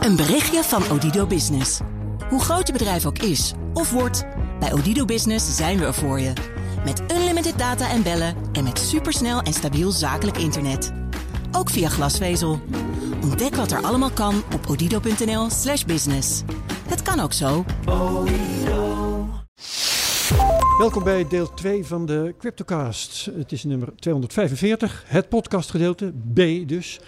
Een berichtje van Odido Business. Hoe groot je bedrijf ook is of wordt, bij Odido Business zijn we er voor je. Met unlimited data en bellen en met supersnel en stabiel zakelijk internet. Ook via glasvezel. Ontdek wat er allemaal kan op odido.nl/slash business. Het kan ook zo. Welkom bij deel 2 van de Cryptocast. Het is nummer 245, het podcastgedeelte, B dus.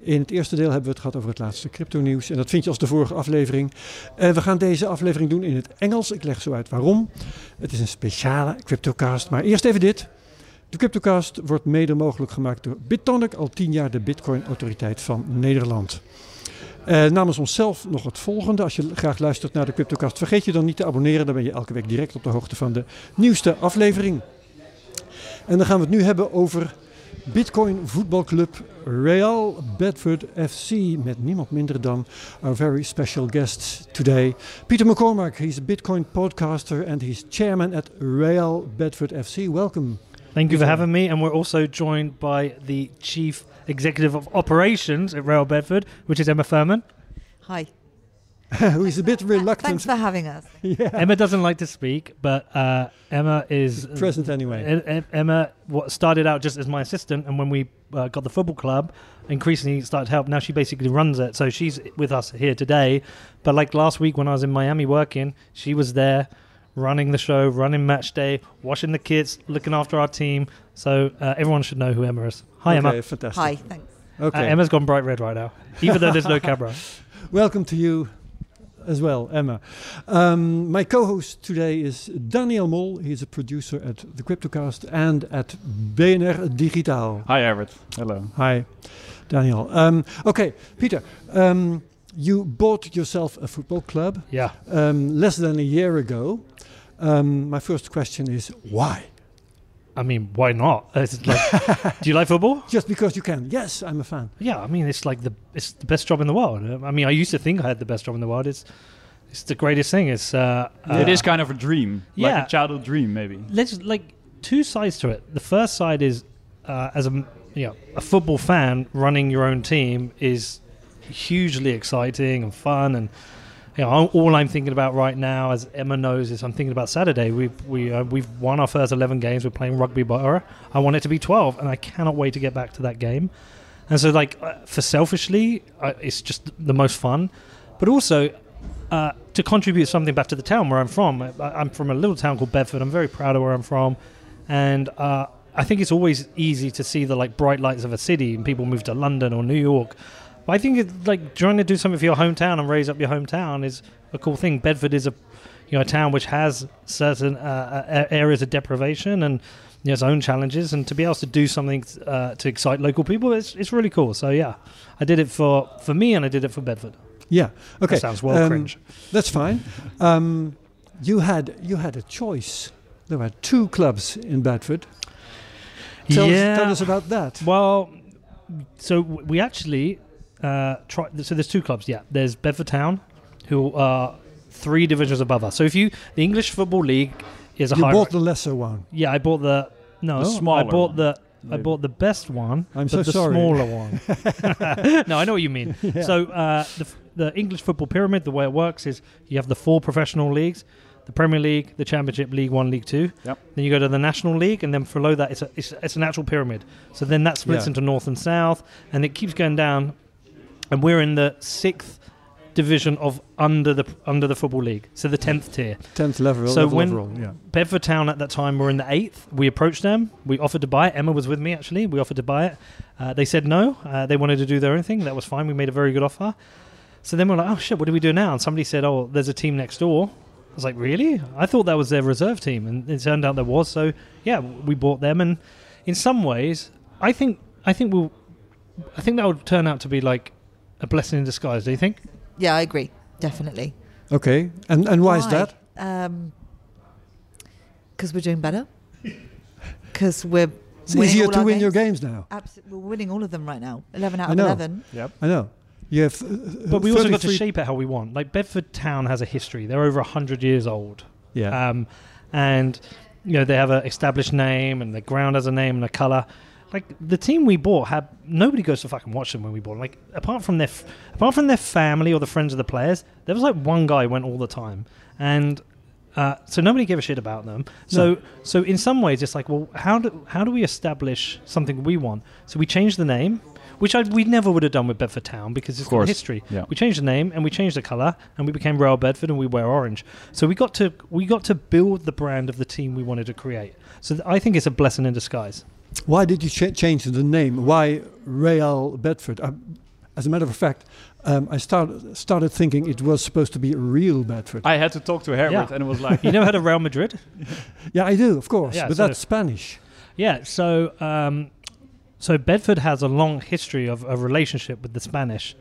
In het eerste deel hebben we het gehad over het laatste crypto-nieuws. En dat vind je als de vorige aflevering. En we gaan deze aflevering doen in het Engels. Ik leg zo uit waarom. Het is een speciale Cryptocast. Maar eerst even dit. De Cryptocast wordt mede mogelijk gemaakt door BitTonic, al tien jaar de Bitcoin-autoriteit van Nederland. Uh, namens onszelf nog het volgende. Als je graag luistert naar de Cryptocast, vergeet je dan niet te abonneren. Dan ben je elke week direct op de hoogte van de nieuwste aflevering. En dan gaan we het nu hebben over Bitcoin voetbalclub Real Bedford FC. Met niemand minder dan our very special guest today, Peter McCormack. He's a Bitcoin podcaster and he's chairman at Real Bedford FC. Welcome. Thank you for having me. And we're also joined by the chief executive of operations at Rail Bedford, which is Emma Furman. Hi. Who is a bit reluctant. Thanks for having us. yeah. Emma doesn't like to speak, but uh, Emma is present anyway. Emma what started out just as my assistant, and when we uh, got the football club, increasingly started to help. Now she basically runs it, so she's with us here today. But like last week when I was in Miami working, she was there running the show, running match day, watching the kids, looking after our team. So uh, everyone should know who Emma is. Hi, okay, Emma. Fantastic. Hi, thanks. Okay. Uh, Emma's gone bright red right now, even though there's no camera. Welcome to you as well, Emma. Um, my co-host today is Daniel Mol. He's a producer at the Cryptocast and at BNR Digitaal. Hi, Everett. Hello. Hi, Daniel. Um, okay, Peter. Um, you bought yourself a football club. Yeah. Um, less than a year ago. Um, my first question is why? I mean, why not? Like, do you like football? Just because you can. Yes, I'm a fan. Yeah, I mean, it's like the it's the best job in the world. I mean, I used to think I had the best job in the world. It's it's the greatest thing. It's uh, uh, it is kind of a dream, yeah, like a childhood dream, maybe. Let's like two sides to it. The first side is uh, as a you know a football fan running your own team is hugely exciting and fun and you know, all I'm thinking about right now, as Emma knows, is I'm thinking about Saturday. We've we uh, we've won our first 11 games. We're playing rugby borough. I want it to be 12, and I cannot wait to get back to that game. And so, like, uh, for selfishly, uh, it's just the most fun, but also uh, to contribute something back to the town where I'm from. I, am from a little town called Bedford. I'm very proud of where I'm from, and uh, I think it's always easy to see the like bright lights of a city, and people move to London or New York but I think it's like trying to do something for your hometown and raise up your hometown is a cool thing. Bedford is a you know a town which has certain uh, areas of deprivation and you know, its own challenges, and to be able to do something uh, to excite local people, it's it's really cool. So yeah, I did it for for me, and I did it for Bedford. Yeah. Okay. That sounds well um, cringe. That's fine. Um, you had you had a choice. There were two clubs in Bedford. Tell, yeah. us, tell us about that. Well, so we actually uh, try, so there's two clubs. Yeah, there's Bedford Town, who are three divisions above us. So if you the English Football League is a you high bought the lesser one. Yeah, I bought the no, the smaller I bought one, the. I bought the best one. I'm but so the sorry. smaller one. no, I know what you mean. Yeah. So uh, the f- the English football pyramid, the way it works is you have the four professional leagues. The Premier League, the Championship, League One, League Two. Yep. Then you go to the National League, and then below that, it's a it's, it's an actual pyramid. So then that splits Yeah. into North and South, and it keeps going down and we're in the sixth division of under the under the football league, so the tenth tier. Tenth level. So level when- overall, yeah. Bedford Town at that time were in the eighth. We approached them. We offered to buy it. Emma was with me actually. We offered to buy it. Uh, they said no. Uh, they wanted to do their own thing. That was fine. We made a very good offer. So then we're like, oh shit, what do we do now? And somebody said, oh, there's a team next door. I was like, really? I thought that was their reserve team, and it turned out there was. So yeah, we bought them. And in some ways, I think I think we'll, I think that would turn out to be like a blessing in disguise. Do you think? Yeah, I agree. Definitely. Okay. And and why, is that? Um, because we're doing better. Because we're. It's winning easier all to our win your games. games now. Absolutely, we're winning all of them right now. Eleven out of know. eleven. Yep. I know. You have. Uh, But we also got to shape it how we want. Like Bedford Town has a history. They're over hundred years old. Yeah. Um, and you know they have an established name, and the ground has a name and a color. Like the team we bought had nobody goes to fucking watch them when we bought. them. Like apart from their f- apart from their family or the friends of the players, there was like one guy went all the time, and uh, so nobody gave a shit about them. So so in some ways, it's like, well, how do how do we establish something we want? So we changed the name. Which I, we never would have done with Bedford Town because it's got history. yeah. We changed the name and we changed the color and we became Real Bedford and we wear orange. So we got to we got to build the brand of the team we wanted to create. So th- I think it's a blessing in disguise. Why did you ch- change the name? Why Real Bedford? Uh, as a matter of fact, um, I started started thinking it was supposed to be real Bedford. I had to talk to Herbert, Yeah. and it was like, You never heard of Real Madrid? yeah, I do, of course, Yeah, but so- that's Spanish. Yeah. So um, so Bedford has a long history of a relationship with the Spanish.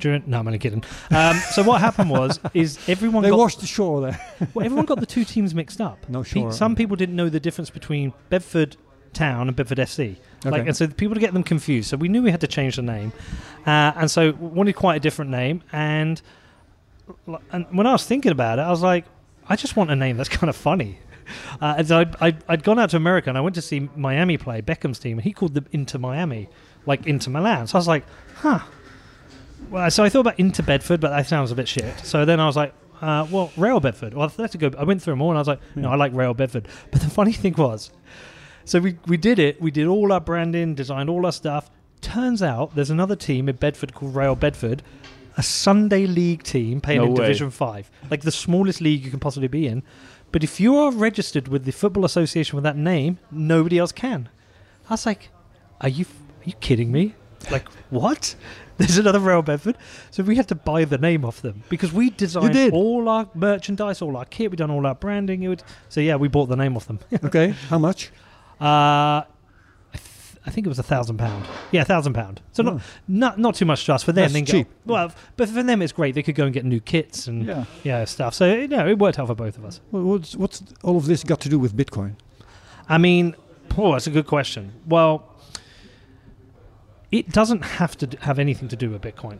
During, no, I'm only kidding. Um, so what happened was is everyone They got washed the shore there. well, everyone got the two teams mixed up. No, Pe- sure. some people didn't know the difference between Bedford Town and Bedford FC. Like, Okay. and so people get them confused. So we knew we had to change the name, uh, and so we wanted quite a different name. And and when I was thinking about it, I was like, I just want a name that's kind of funny. Uh, and so I'd, I'd, I'd gone out to America and I went to see Miami play Beckham's team, and he called them Inter Miami, like Inter Milan. So I was like, huh. Well, so I thought about Inter Bedford, but that sounds a bit shit. So then I was like, uh, well, Real Bedford. Well, that's to go. I went through them all, and I was like, no, I like Real Bedford. But the funny thing was, so we we did it. We did all our branding, designed all our stuff. Turns out there's another team in Bedford called Real Bedford, a Sunday League team playing No in way. Division Five, like the smallest league you can possibly be in. But if you are registered with the Football Association with that name, nobody else can. I was like, are you are you kidding me? Like what? There's another Real Bedford. So we had to buy the name off them because we designed did? all our merchandise, all our kit, we done all our branding. It would, so yeah, we bought the name off them. okay, how much? Uh, I, th- I think it was a thousand pound. Yeah, a thousand pound. So not not not too much to us for them. That's then go- cheap. well, but for them it's great. They could go and get new kits and yeah, yeah. stuff. So you know, it worked out for both of us. Well, What's, what's all of this got to do with Bitcoin? I mean, oh, that's a good question. Well, it doesn't have to d- have anything to do with Bitcoin.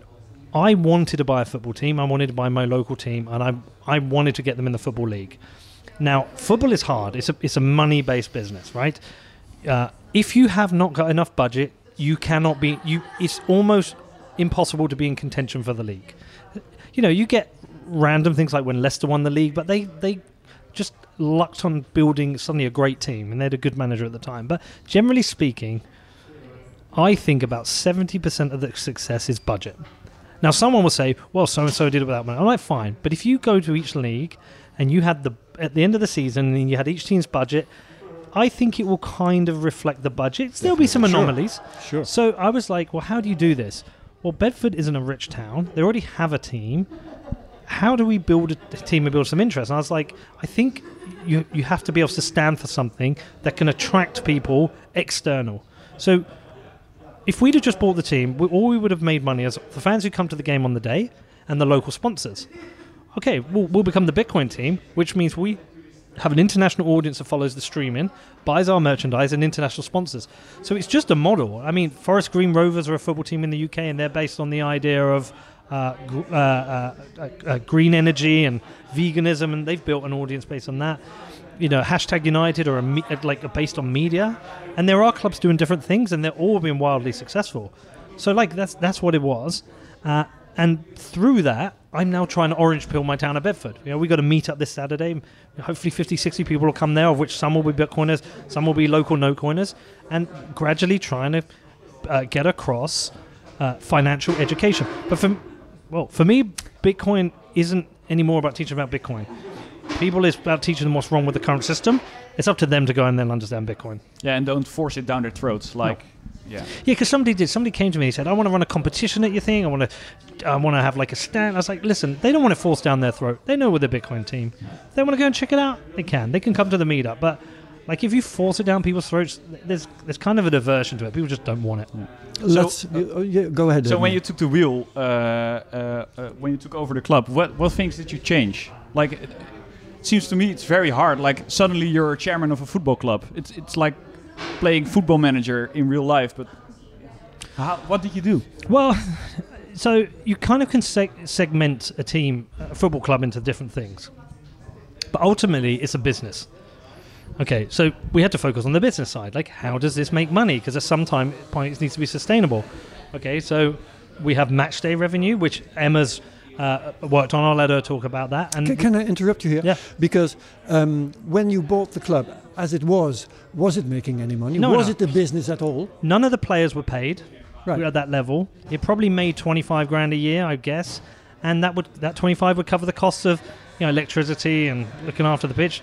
I wanted to buy a football team. I wanted to buy my local team, and I I wanted to get them in the football league. Now, football is hard. It's a it's a money based business, right? Uh, if you have not got enough budget, you cannot be. You it's almost impossible to be in contention for the league. You know, you get random things like when Leicester won the league, but they they just lucked on building suddenly a great team, and they had a good manager at the time. But generally speaking, I think about seventy percent of the success is budget. Now, someone will say, "Well, so and so did it without money." I'm like, "Fine," but if you go to each league and you had the at the end of the season and you had each team's budget, I think it will kind of reflect the budget. There'll be some anomalies. Sure. So I was like, "Well, how do you do this?" Well, Bedford isn't a rich town. They already have a team. How do we build a a team and build some interest? And I was like, I think you you have to be able to stand for something that can attract people external. So if we'd have just bought the team, we, all we would have made money is the fans who come to the game on the day and the local sponsors. Okay, we'll, we'll become the Bitcoin team, which means we have an international audience that follows the streaming, buys our merchandise, and international sponsors. So it's just a model. I mean, Forest Green Rovers are a football team in the UK, and they're based on the idea of uh, uh, uh, uh, uh, green energy and veganism, and they've built an audience based on that. You know, hashtag United or me- uh, like based on media, and there are clubs doing different things, and they're all been wildly successful. So like that's that's what it was, and through that, I'm now trying to orange pill my town of Bedford. You know, we got to meet up this Saturday. Hopefully, 50, 60 people will come there, of which some will be Bitcoiners, some will be local no coiners, and gradually trying to uh, get across uh, financial education. But for well, for me, Bitcoin isn't anymore about teaching about Bitcoin. People is about teaching them what's wrong with the current system. It's up to them to go and then understand Bitcoin. Yeah, and don't force it down their throats. Like, yeah. Yeah, because somebody did. Somebody came to me and said, "I want to run a competition at your thing. I want to, I want to have like a stand." I was like, "Listen, they don't want it forced down their throat. They know we're the Bitcoin team. If they want to go and check it out. They can. They can come to the meetup. But like, if you force it down people's throats, there's there's kind of a diversion to it. People just don't want it. Let's uh, yeah, go ahead. So when Edmund. you took the wheel, uh, uh, uh, when you took over the club, what what things did you change? Like, it, it seems to me it's very hard. Like suddenly you're a chairman of a football club. It's it's like playing football manager in real life. But how, what did you do? Well, so you kind of can seg- segment a team, a football club, into different things. But ultimately, it's a business. Okay, so we had to focus on the business side. Like, how does this make money? Because at some time point it needs to be sustainable. Okay, so we have match day revenue, which Emma's uh, worked on. I'll let her talk about that. And Can, can I interrupt you here? Yeah. Because um, when you bought the club, as it was, was it making any money? No, was no. it a business at all? none of the players were paid. Right. At that level. It probably made 25 grand a year, I guess, and that would that 25 would cover the costs of you know electricity and looking after the pitch.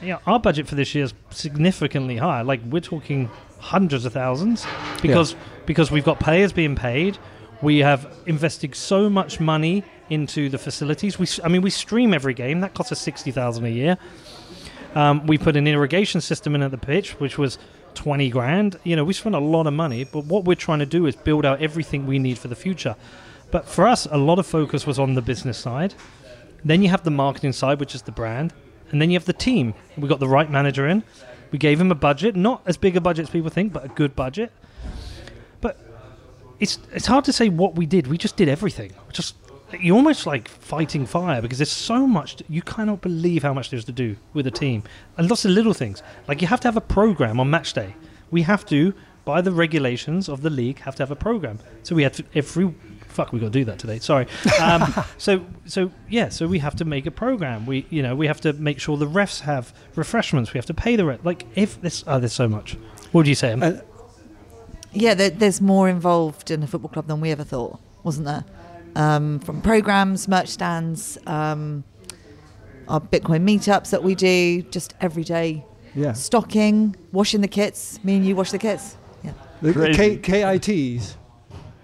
You know, our budget for this year is significantly higher. Like we're talking hundreds of thousands because because we've got players being paid. We have invested so much money into the facilities. We, I mean, we stream every game. That costs us sixty thousand a year. Um, we put an irrigation system in at the pitch, which was 20 grand. You know, we spent a lot of money, but what we're trying to do is build out everything we need for the future. But for us, a lot of focus was on the business side. Then you have the marketing side, which is the brand. And then you have the team. We got the right manager in. We gave him a budget, not as big a budget as people think, but a good budget. But it's it's hard to say what we did. We just did everything. Just you're almost like fighting fire because there's so much to, you cannot believe how much there's to do with a team and lots of little things. Like you have to have a program on match day. We have to, by the regulations of the league, have to have a program. So we had to every fuck we got to do that today. Sorry. Um, so so yeah. So we have to make a program. We you know we have to make sure the refs have refreshments. We have to pay the ref. Like if this oh there's so much. What would you say? Em? And Yeah, there, there's more involved in a football club than we ever thought, wasn't there? Um, from programs, merch stands, um, our Bitcoin meetups that we do, just every day, yeah, stocking, washing the kits. Me and you wash the kits. Yeah. the Crazy. K- KITs.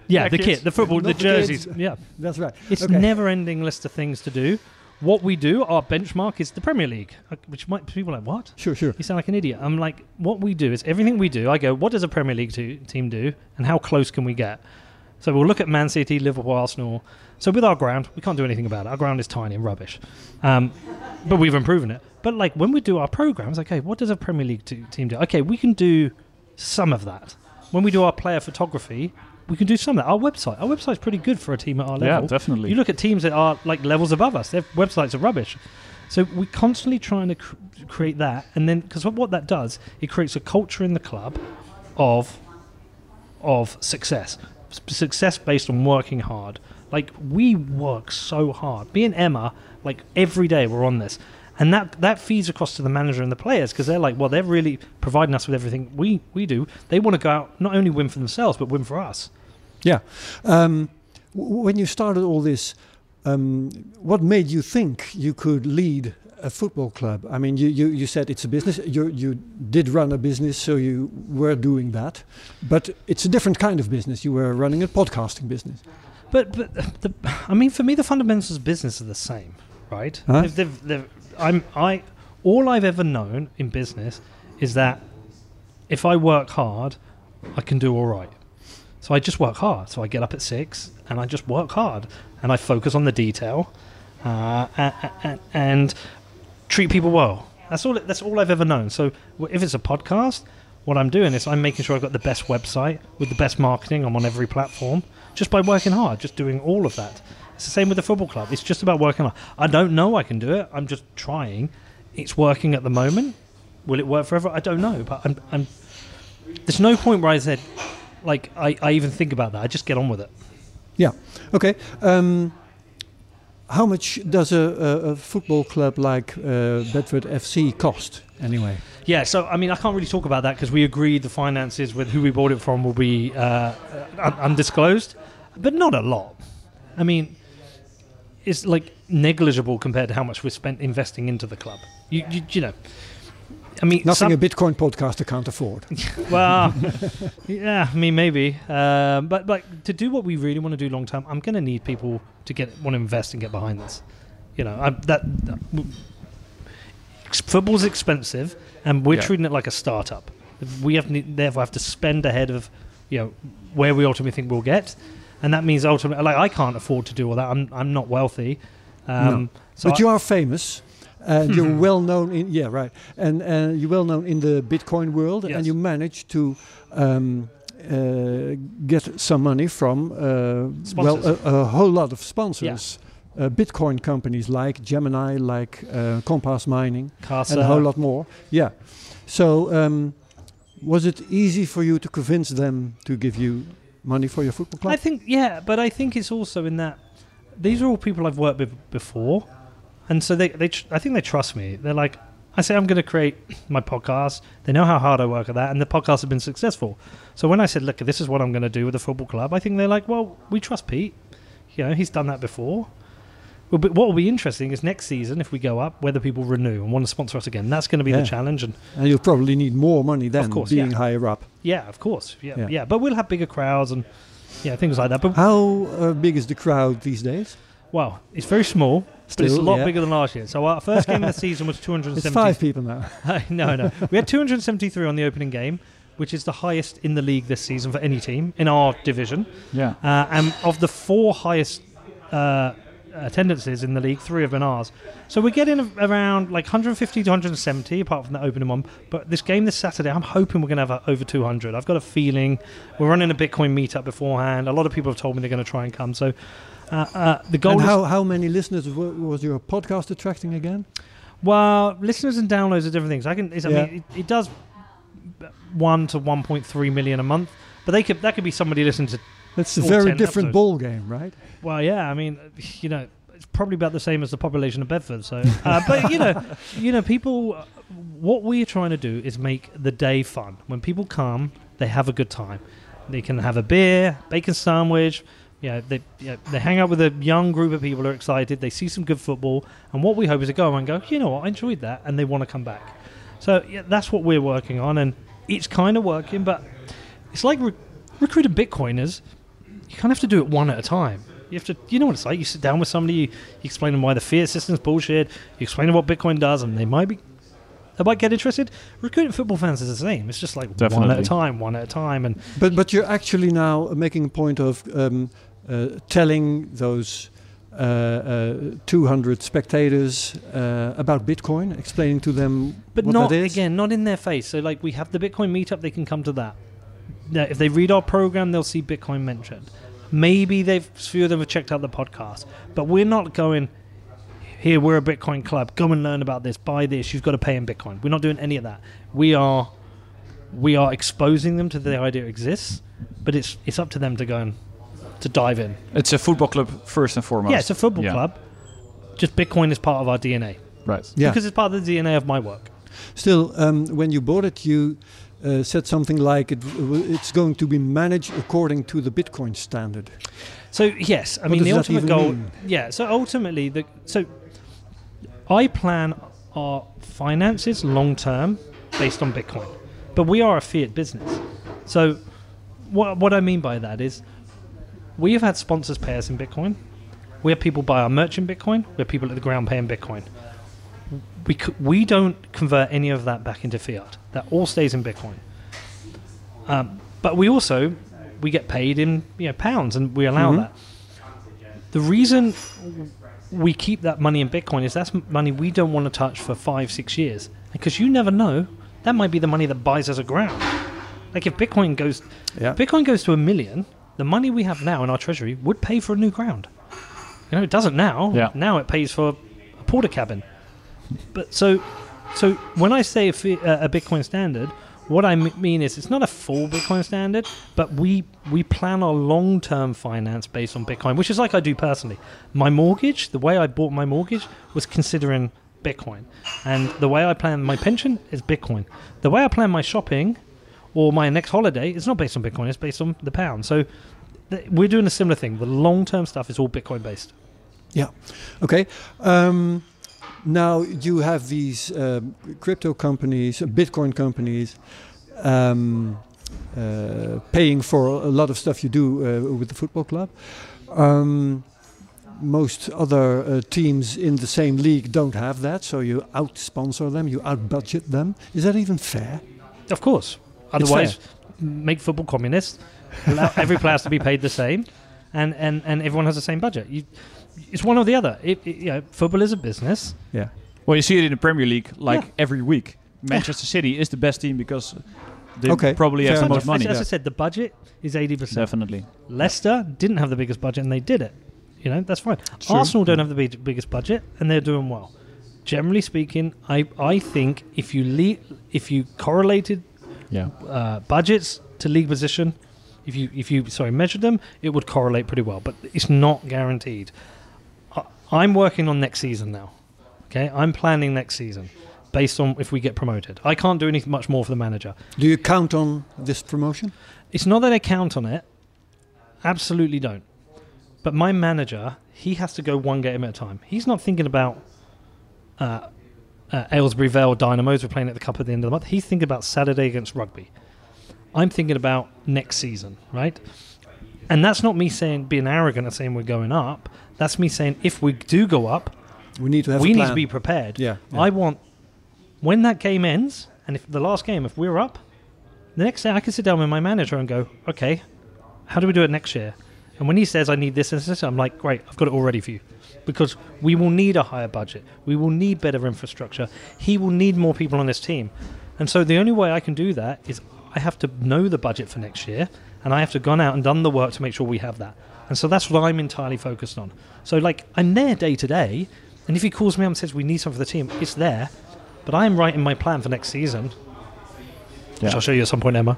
yeah, yeah, the kids. kit, the football, the Not the kids. jerseys. Yeah. That's right. It's Okay. never-ending list of things to do. What we do, our benchmark is the Premier League, uh, which might people are like what? Sure, sure. You sound like an idiot. I'm like, what we do is everything we do. I go, what does a Premier League to, team do, and how close can we get? So we'll look at Man City, Liverpool, Arsenal. So with our ground, we can't do anything about it. Our ground is tiny and rubbish, um, but we've improved it. But like when we do our programs, okay, what does a Premier League team do? Okay, we can do some of that. When we do our player photography, we can do some of that. Our website, our website's pretty good for a team at our level. Yeah, definitely. You look at teams that are like levels above us; their websites are rubbish. So we're constantly trying to cr- create that, and then because what that does, it creates a culture in the club of of success, success based on working hard. Like we work so hard. Me and Emma, like every day, we're on this, and that that feeds across to the manager and the players because they're like, well, they're really providing us with everything we we do. They want to go out not only win for themselves but win for us. Yeah. Um, w- when you started all this, um, what made you think you could lead a football club? I mean, you, you, you said it's a business. You, you did run a business, so you were doing that. But it's a different kind of business. You were running a podcasting business. But but the, I mean, for me, the fundamentals of business are the same, right? Huh? They've, they've, they've, I'm I all I've ever known in business is that if I work hard, I can do all right. So I just work hard. So I get up at six and I just work hard and I focus on the detail uh, and, and, and treat people well. That's all. That's all I've ever known. So if it's a podcast, what I'm doing is I'm making sure I've got the best website with the best marketing. I'm on every platform just by working hard, just doing all of that. It's the same with the football club. It's just about working hard. I don't know I can do it. I'm just trying. It's working at the moment. Will it work forever? I don't know. But I'm. I'm there's no point where I said, like, I, I even think about that. I just get on with it. Yeah. Okay. Um, how much does a, a, football club like uh, Bedford FC cost anyway? Yeah, so I mean, I can't really talk about that because we agreed the finances with who we bought it from will be uh, undisclosed, but not a lot. I mean, it's like negligible compared to how much we spent investing into the club. You, you, you know, I mean, Nothing some- a Bitcoin podcaster can't afford. well, yeah, I mean maybe, um, but like to do what we really want to do long term, I'm going to need people to get want to invest and get behind this. You know, I, that, that ex- football's expensive, and we're Yeah. treating it like a startup. We have ne- therefore have to spend ahead of you know where we ultimately think we'll get, and that means ultimately like I can't afford to do all that. I'm I'm not wealthy. Um, so but I- you are famous. And you're well known in yeah right, and uh, you're well known in the Bitcoin world, Yes. and you managed to um, uh, get some money from uh, well a, a whole lot of sponsors uh, Bitcoin companies like Gemini, like uh, Compass Mining, Casa. and a whole lot more. Yeah. So, um, was it easy for you to convince them to give you money for your football club? I think yeah, but I think it's also in that these are all people I've worked with before, and so they they tr- I think they trust me. They're like I say I'm going to create my podcast. They know how hard I work at that, and the podcast has been successful. So when I said, look, this is what I'm going to do with the football club, I think they're like, well, we trust Pete. You know, he's done that before. Well, but what will be interesting is next season, if we go up, whether people renew and want to sponsor us again. That's going to be Yeah. the challenge. And and you'll probably need more money then, course, being yeah. higher up. yeah, of course, yeah, Yeah. yeah, But we'll have bigger crowds and yeah, things like that. But How uh, big is the crowd these days? Well, it's very small, but it's a lot yeah. bigger than last year. So our first game of the season was It's five people now. no, no. We had 273 on the opening game, which is the highest in the league this season for any team in our division. Yeah. Uh, and of the four highest uh, attendances in the league, three have been ours. So we're getting around like 150 to 170, apart from the opening one. But this game this Saturday, I'm hoping we're going to have over 200. I've got a feeling we're running a Bitcoin meetup beforehand. A lot of people have told me they're going to try and come. So the goal and how, how many listeners was your podcast attracting again? Well, listeners and downloads are different things. I can. It's, I mean, it, it does one to one point three million a month, but they could that could be somebody listening to. It's a very different episodes. ball game, right? Well, yeah, I mean, you know, it's probably about the same as the population of Bedford. So, uh, but you know, you know, people. What we're trying to do is make the day fun. When people come, they have a good time. They can have a beer, bacon sandwich. Yeah, they you know, they hang out with a young group of people who are excited. They see some good football, and what we hope is to go and go. You know what? I enjoyed that, and they want to come back. So yeah, that's what we're working on, and it's kind of working. But it's like re- recruiting Bitcoiners. You kind of have to do it one at a time. You have to, you know what it's like. You sit down with somebody, you, you explain them why the fiat system's bullshit. You explain them what Bitcoin does, and they might be, they might get interested. Recruiting football fans is the same. It's just like one at a time, one at a time, and But but you're actually now making a point of um, telling those uh, uh, 200 spectators uh, about Bitcoin, explaining to them But what not again, not in their face. So like we have the Bitcoin meetup, they can come to that. Now, if they read our program, they'll see Bitcoin mentioned. Maybe they've a few of them have checked out the podcast, but we're not going. Here we're a Bitcoin club. Go and learn about this. Buy this. You've got to pay in Bitcoin. We're not doing any of that. We are, we are exposing them to the idea it exists, but it's it's up to them to go and to dive in. It's a football club first and foremost. Yeah, it's a football Yeah. club. Just Bitcoin is part of our DNA Right. Yeah. because it's part of the DNA of my work. Still, um, when you bought it, you uh, said something like it, it's going to be managed according to the Bitcoin standard. So yes, I What mean the does that ultimate goal. mean? Yeah. So ultimately, the so I plan our finances long term based on Bitcoin, but we are a fiat business. So what what I mean by that is we have had sponsors pay us in Bitcoin. We have people buy our merch in Bitcoin. We have people at the ground pay in Bitcoin. We c- we don't convert any of that back into fiat. That all stays in Bitcoin. Um, but we also we get paid in you know pounds, and we allow Mhm. that. The reason we keep that money in Bitcoin is that's money we don't want to touch for five, six years, because you never know. That might be the money that buys us a ground. Like if Bitcoin goes, Yeah. if Bitcoin goes to a million, the money we have now in our treasury would pay for a new ground. You know, it doesn't now. Yeah. Now it pays for a Portakabin. But so, so when I say a, a Bitcoin standard, what I mean is it's not a full Bitcoin standard, but we we plan our long term finance based on Bitcoin, which is like I do personally. My mortgage, the way I bought my mortgage was considering Bitcoin, and the way I plan my pension is Bitcoin. The way I plan my shopping or my next holiday is not based on Bitcoin; it's based on the pound. So. th- We're doing a similar thing. The long-term stuff is all Bitcoin based. Yeah. Okay. Um, now you have these um, crypto companies, uh, Bitcoin companies, um, uh, paying for a lot of stuff you do uh, with the football club. Um, most other uh, teams in the same league don't have that, so you out-sponsor them, you out-budget them. Is that even fair? Of course. Otherwise, make football communist. Allow every player has to be paid the same, and, and, and everyone has the same budget. You, it's one or the other. It, it- you know, football is a business. Yeah. Well, you see it in the Premier League like Yeah. every week. Manchester City is the best team because they Okay, probably have fair the most money. As, as I said, the budget is eighty percent. Definitely. Leicester didn't have the biggest budget, and they did it. You know, that's fine. True. Arsenal don't have the big, biggest budget, and they're doing well. Generally speaking, I I think if you le- if you correlated Yeah. uh, budgets to league position, if you if you sorry measured them, it would correlate pretty well. But it's not guaranteed. I, I'm working on next season now. Okay, I'm planning next season based on if we get promoted. I can't do anything much more for the manager. Do you count on this promotion? It's not that I count on it. Absolutely don't. But my manager, he has to go one game at a time. He's not thinking about uh, uh, Aylesbury Vale Dynamos. We're playing at the Cup at the end of the month. He's thinking about Saturday against rugby. I'm thinking about next season, right? And that's not me saying being arrogant and saying we're going up. That's me saying if we do go up, We need to have we need to be prepared. Yeah, yeah. I want when that game ends, and if the last game, if we're up, the next day I can sit down with my manager and go, okay, how do we do it next year? And when he says I need this and this, I'm like, great, I've got it all ready for you, because we will need a higher budget, we will need better infrastructure, he will need more people on this team, and so the only way I can do that is I have to know the budget for next year, and I have to gone out and done the work to make sure we have that. And so that's what I'm entirely focused on. So like I'm there day to day, and if he calls me up and says we need something for the team, it's there. But I am writing my plan for next season, which I'll show you at some point, Emma.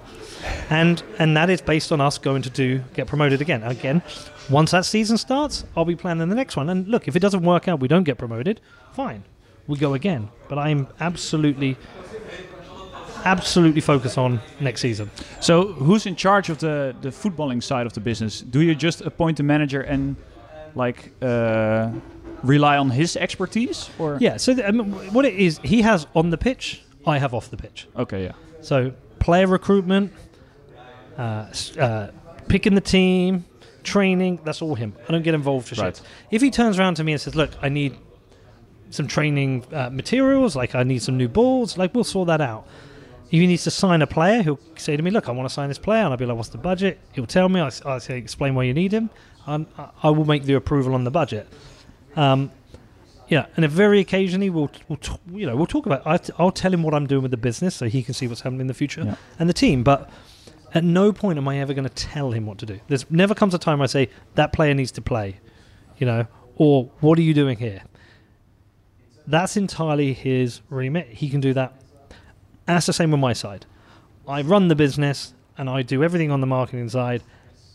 And and that is based on us going to do get promoted again. Again, once that season starts, I'll be planning the next one. And look, if it doesn't work out, we don't get promoted. Fine, we go again. But I'm absolutely, absolutely focused on next season. So who's in charge of the the footballing side of the business? Do you just appoint a manager and like uh, rely on his expertise, or Yeah. So th- I mean, what it is, he has on the pitch, I have off the pitch. Okay, yeah. So player recruitment, uh, uh, picking the team, training, that's all him. I don't get involved for shit. Right. If he turns around to me and says, look, I need some training uh, materials, like I need some new balls, like we'll sort that out. If he needs to sign a player, he'll say to me, look, I want to sign this player. And I'll be like, what's the budget? He'll tell me. I, I say, explain why you need him. And I- I will make the approval on the budget. Um, yeah, and if very occasionally we'll, we'll t- you know we'll talk about. I t- I'll tell him what I'm doing with the business so he can see what's happening in the future Yeah. and the team. But at no point am I ever going to tell him what to do. There's never comes a time I say that player needs to play, you know, or what are you doing here? That's entirely his remit. He can do that. And that's the same with my side. I run the business and I do everything on the marketing side,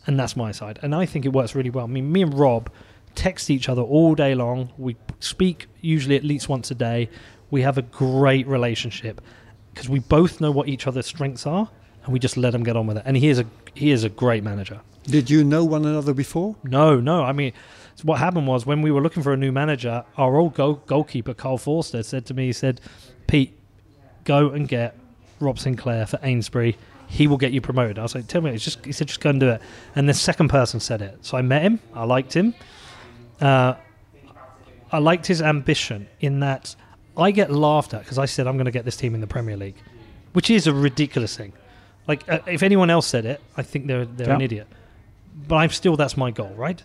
and that's my side. And I think it works really well. I mean, me and Rob text each other all day long. We speak usually at least once a day. We have a great relationship because we both know what each other's strengths are, and we just let him get on with it. And he is a he is a great manager. Did you know one another before? No, no. I mean, what happened was when we were looking for a new manager, our old goal, goalkeeper Carl Forster said to me, he said, "Pete, go and get Rob Sinclair for Ainsbury. He will get you promoted." I was like, "Tell me." It's just he said, "Just go and do it." And the second person said it, so I met him. I liked him. Uh, I liked his ambition in that I get laughed at because I said I'm going to get this team in the Premier League, which is a ridiculous thing. Like uh, if anyone else said it, I think they're they're an idiot. But I'm still that's my goal, right?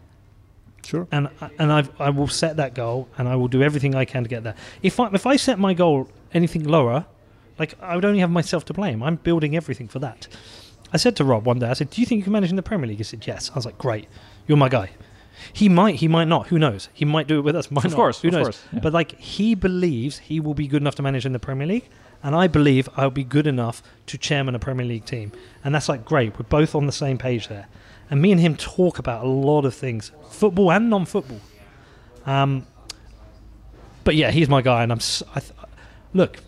Sure. and and I've, I will set that goal, and I will do everything I can to get there. If I if I set my goal anything lower, like I would only have myself to blame. I'm building everything for that. I said to Rob one day, I said, "Do you think you can manage in the Premier League?" He said, "Yes." I was like, "Great, you're my guy." He might, he might not. Who knows? He might do it with us. Might Of not. course, who of knows? course, yeah. But like he believes he will be good enough to manage in the Premier League, and I believe I'll be good enough to chairman a Premier League team. And that's like great. We're both on the same page there. And me and him talk about a lot of things, football and non-football. Um, but yeah, he's my guy, and I'm. th- look,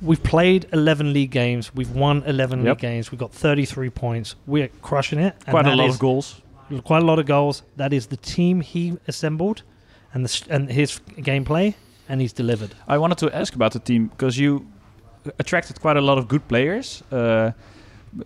we've played 11 league games. We've won 11 Yep. league games. We've got 33 points. We're crushing it. and Quite a lot is- of goals. Quite a lot of goals. That is the team he assembled, and the and his gameplay, and he's delivered. I wanted to ask about the team because you attracted quite a lot of good players. Uh,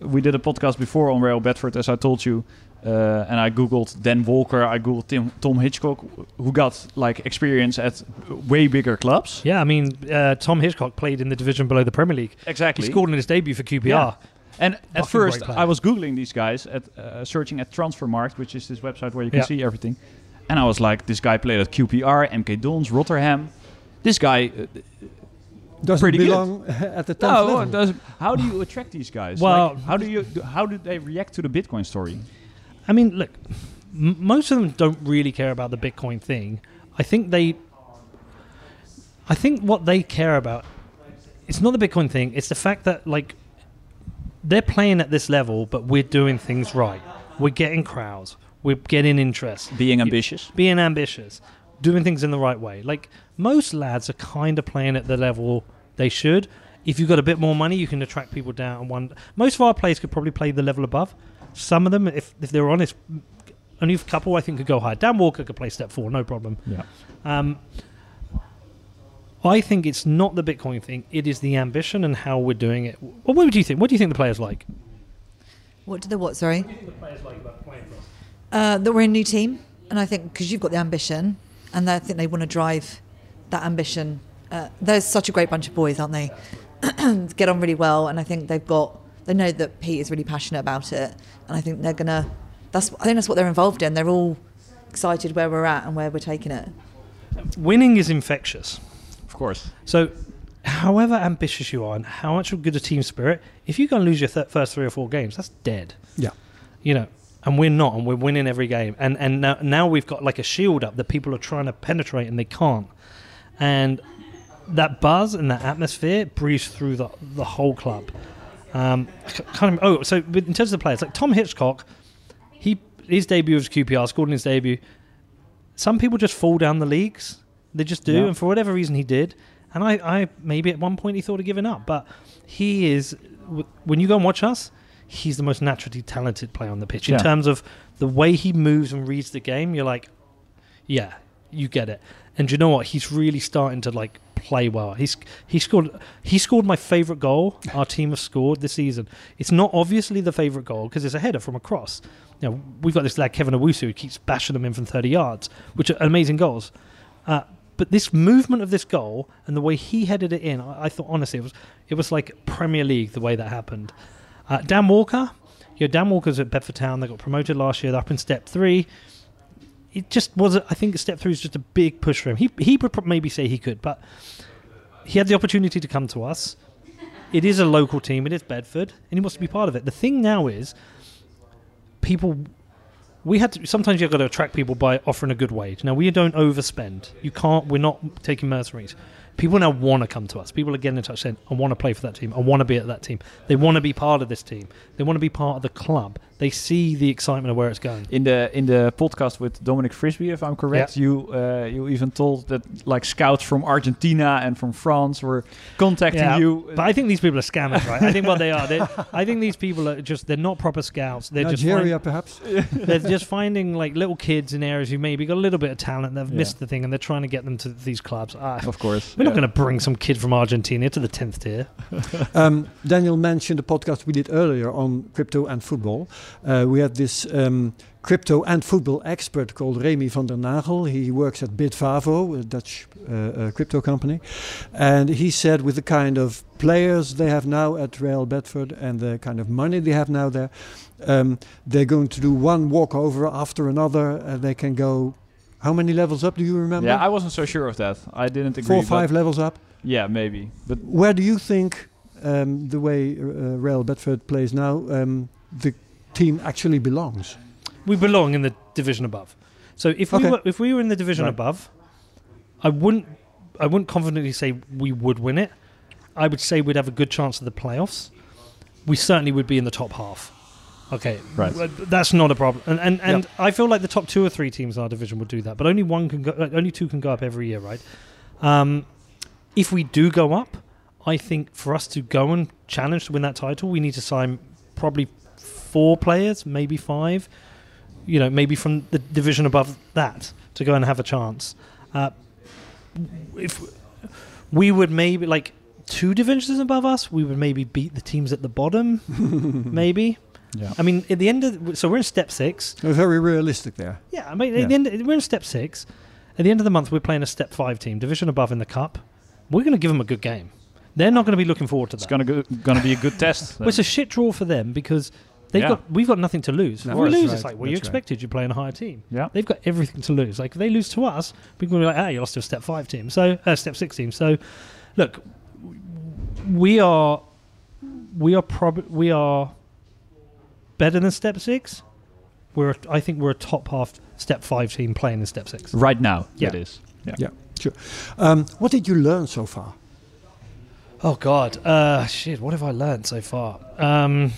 we did a podcast before on Real Bedford, as I told you, uh, and I googled Dan Walker, I googled Tim, Tom Hitchcock, who got like experience at way bigger clubs. Yeah, I mean, uh, Tom Hitchcock played in the division below the Premier League. Exactly. He scored in his debut for QPR. Yeah. And at first. I was googling these guys at uh, searching at Transfermarkt, which is this website where you can Yeah. see everything. And I was like, this guy played at QPR, MK Dons, Rotherham. This guy, uh, Doesn't Pretty good. at the 10th no, level. how do you attract these guys? Well- Like, how do you how do they react to the Bitcoin story? I mean, look, m- most of them don't really care about the Bitcoin thing. I think they, I think what they care about, it's not the Bitcoin thing. It's the fact that like they're playing at this level, but we're doing things right. We're getting crowds. We're getting interest. Being ambitious. Being ambitious, doing things in the right way. Like most lads are kind of playing at the level they should. If you've got a bit more money, you can attract people down. And one, most of our players could probably play the level above. Some of them, if if they're honest, only a couple I think could go higher. Dan Walker could play step four, no problem. Yeah. Um, I think it's not the Bitcoin thing; it is the ambition and how we're doing it. Well, what do you think? What do you think the players like? What do the what? Sorry. The players like about playing for us. Uh, that we're a new team, and I think because you've got the ambition, and I think they want to drive that ambition. Uh, they're such a great bunch of boys, aren't they? Get on really well, and I think they've got. They know that Pete is really passionate about it, and I think they're gonna. That's. I think that's what they're involved in. They're all excited where we're at and where we're taking it. Winning is infectious. Of course. So, however ambitious you are and how much of good a team spirit, if you go and lose your th- first three or four games, that's dead. Yeah. You know, and we're not, and we're winning every game. And and now, now we've got like a shield up that people are trying to penetrate and they can't. And that buzz and that atmosphere breathes through the the whole club. Um, kind of. Oh, so in terms of the players, like Tom Hitchcock, he his debut was QPR, scored in his debut. Some people just fall down the leagues. They just do, Yeah. and for whatever reason, he did. And I, I maybe at one point he thought of giving up, but he is. w- When you go and watch us, he's the most naturally talented player on the pitch in Yeah. terms of the way he moves and reads the game. You're like, yeah, you get it. And you know what? He's really starting to like play well. He's he scored he scored my favorite goal our team have scored this season. It's not obviously the favorite goal because it's a header from a cross. You know, we've got this lad Kevin Owusu who keeps bashing them in from 30 yards, which are amazing goals. Uh, but this movement of this goal and the way he headed it in, I, I thought honestly it was it was like Premier League the way that happened. Uh, Dan Walker, you know, Dan Walker's at Bedford Town. They got promoted last year. They're up in step three it just was. I think step three is just a big push for him. He he would maybe say he could, but he had the opportunity to come to us. It is a local team. It is Bedford, and he wants to be part of it. The thing now is, people. We had to. Sometimes you've got to attract people by offering a good wage. Now we don't overspend. You can't. We're not taking mercenaries. People now want to come to us. People are getting in touch saying, "I want to play for that team. I want to be at that team. They want to be part of this team. They want to be part of the club. They see the excitement of where it's going." In the in the podcast with Dominic Frisby, if I'm correct, you uh, you even told that like scouts from Argentina and from France were contacting Yeah, you. But I think these people are scammers, right? I think what they are, they, I think these people are just, they're not proper scouts. They're Nigeria, just perhaps. they're just finding like little kids in areas who maybe got a little bit of talent, they've Yeah. missed the thing, and they're trying to get them to these clubs. Ah, of course, we're not going to bring some kid from Argentina to the 10th tier. Um, Daniel mentioned the podcast we did earlier on crypto and football. Uh, we had this um, crypto and football expert called Remy van der Nagel. He works at Bitvavo, a Dutch uh, uh, crypto company. And he said, with the kind of players they have now at Real Bedford and the kind of money they have now there, um, they're going to do one walkover after another. Uh, they can go. How many levels up do you remember? Yeah, I wasn't so sure of that. I didn't agree. Four or five levels up. Yeah, maybe. But Where do you think um, the way uh, Real Bedford plays now, um, the team actually belongs? We belong in the division above. So if we were, if we were in the division Right. above, I wouldn't I wouldn't confidently say we would win it. I would say we'd have a good chance of the playoffs. We certainly would be in the top half. Okay, Right. That's not a problem, and and, and I feel like the top two or three teams in our division would do that, but only one can go, uh, only two can go up every year, right? Um, if we do go up, I think for us to go and challenge to win that title, we need to sign probably four players, maybe five. You know, maybe from the division above that to go and have a chance. Uh, if we would maybe like two divisions above us, we would maybe beat the teams at the bottom. maybe. yeah, I mean, at the end of so we're in step six. They're very realistic there. Yeah, I mean, Yeah. At the end, we're in step six. At the end of the month, we're playing a step five team, division above in the cup. We're going to give them a good game. They're not going to be looking forward to that. it's gonna gonna be a good test. Well, it's a shit draw for them because they've Yeah. got we've got nothing to lose. No, if we that's lose, right, it's like well, you that's right. expected. You're playing a higher team. yeah, They've got everything to lose. Like if they lose to us, we can be like, hey, you lost to a step five team, so uh, step six team. So, look, we are we are prob- we are better than step six, we're I think we're a top half step five team playing in step six. Right now, Yeah. It is. Yeah. Yeah, sure. Um, what did you learn so far? Oh God, uh, shit! What have I learned so far? Um,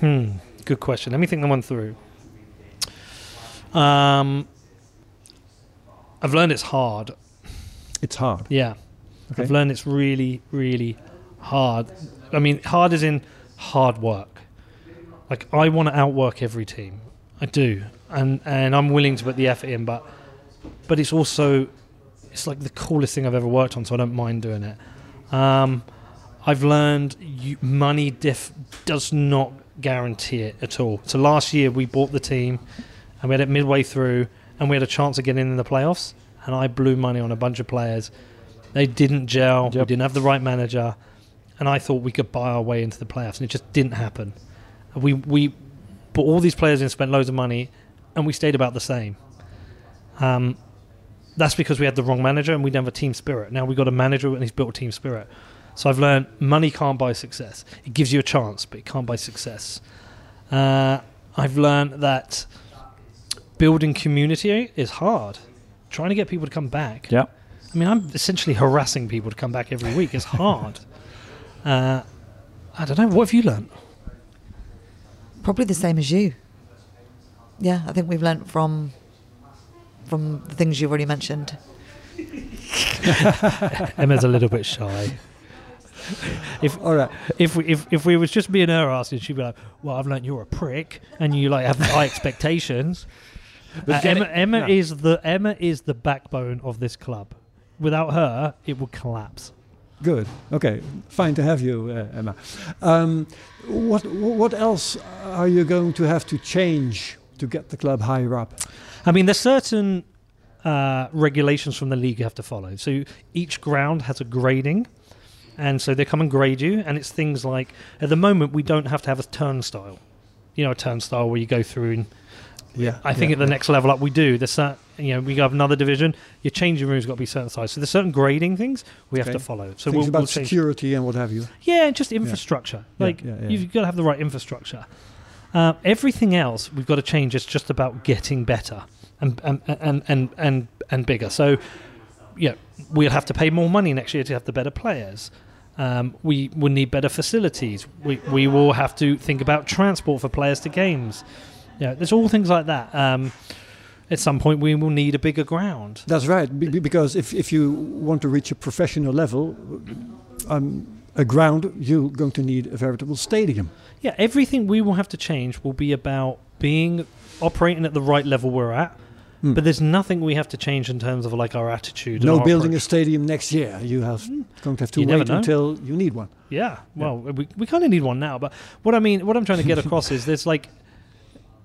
hmm, good question. Let me think that one through. Um, I've learned it's hard. It's hard. Yeah, Okay. I've learned it's really, really hard. I mean, hard is in hard work. Like I want to outwork every team. I do, and and I'm willing to put the effort in. But but it's also it's like the coolest thing I've ever worked on, so I don't mind doing it. Um, I've learned you, money diff does not guarantee it at all. So last year we bought the team, and we had it midway through, and we had a chance of getting in the playoffs, and I blew money on a bunch of players. They didn't gel. We didn't have the right manager, and I thought we could buy our way into the playoffs, and it just didn't happen. We we put all these players in, spent loads of money, and we stayed about the same. Um, that's because we had the wrong manager and we didn't have a team spirit. Now we've got a manager and he's built a team spirit. So I've learned money can't buy success. It gives you a chance, but it can't buy success. Uh, I've learned that building community is hard. Trying to get people to come back. Yeah. I mean, I'm essentially harassing people to come back every week. It's hard. uh, I don't know. What have you learned? Probably the same as you. Yeah, I think we've learnt from from the things you've already mentioned. Emma's a little bit shy. If All right. if we if, if we was just being her asking, she'd be like, "Well, I've learned you're a prick, and you like have high expectations." But Uh, Emma, it- Emma yeah. is the Emma is the backbone of this club. Without her, it would collapse. Good. Okay. Fine to have you, uh, Emma. Um, what What else are you going to have to change to get the club higher up? I mean, there's certain uh, regulations from the league you have to follow. So each ground has a grading, and so they come and grade you. And it's things like at the moment we don't have to have a turnstile. You know, a turnstile where you go through and Yeah. I think at the next level up we do. There's cer- you know we have another division. Your changing room's got to be certain size. So there's certain grading things we have to follow. So Things we'll, about we'll security and what have you. Yeah, just infrastructure. Yeah, Like yeah, yeah. you've got to have the right infrastructure. Uh, everything else we've got to change. It's just about getting better and and and and and, and bigger. So yeah, we'll have to pay more money next year to have the better players. Um, we will need better facilities. We we will have to think about transport for players to games. Yeah, there's all things like that. Um, at some point, we will need a bigger ground. That's right. be- be- because if if you want to reach a professional level, um, a ground, you're going to need a veritable stadium. Yeah, everything we will have to change will be about being operating at the right level we're at. Hmm. But there's nothing we have to change in terms of like our attitude. No our building a stadium next year. You have going to have to You wait until you need one. Yeah, well, we, we kind of need one now. But what I mean, what I'm trying to get across is there's like,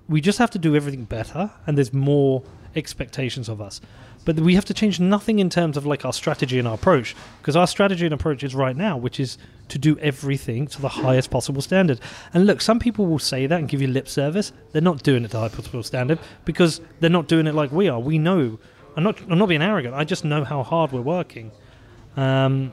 we just have to do everything better, and there's more expectations of us. But we have to change nothing in terms of like our strategy and our approach, because our strategy and approach is right now, which is to do everything to the highest possible standard. And look, some people will say that and give you lip service. They're not doing it to the highest possible standard because they're not doing it like we are. We know. I'm not. I'm not being arrogant. I just know how hard we're working. Um,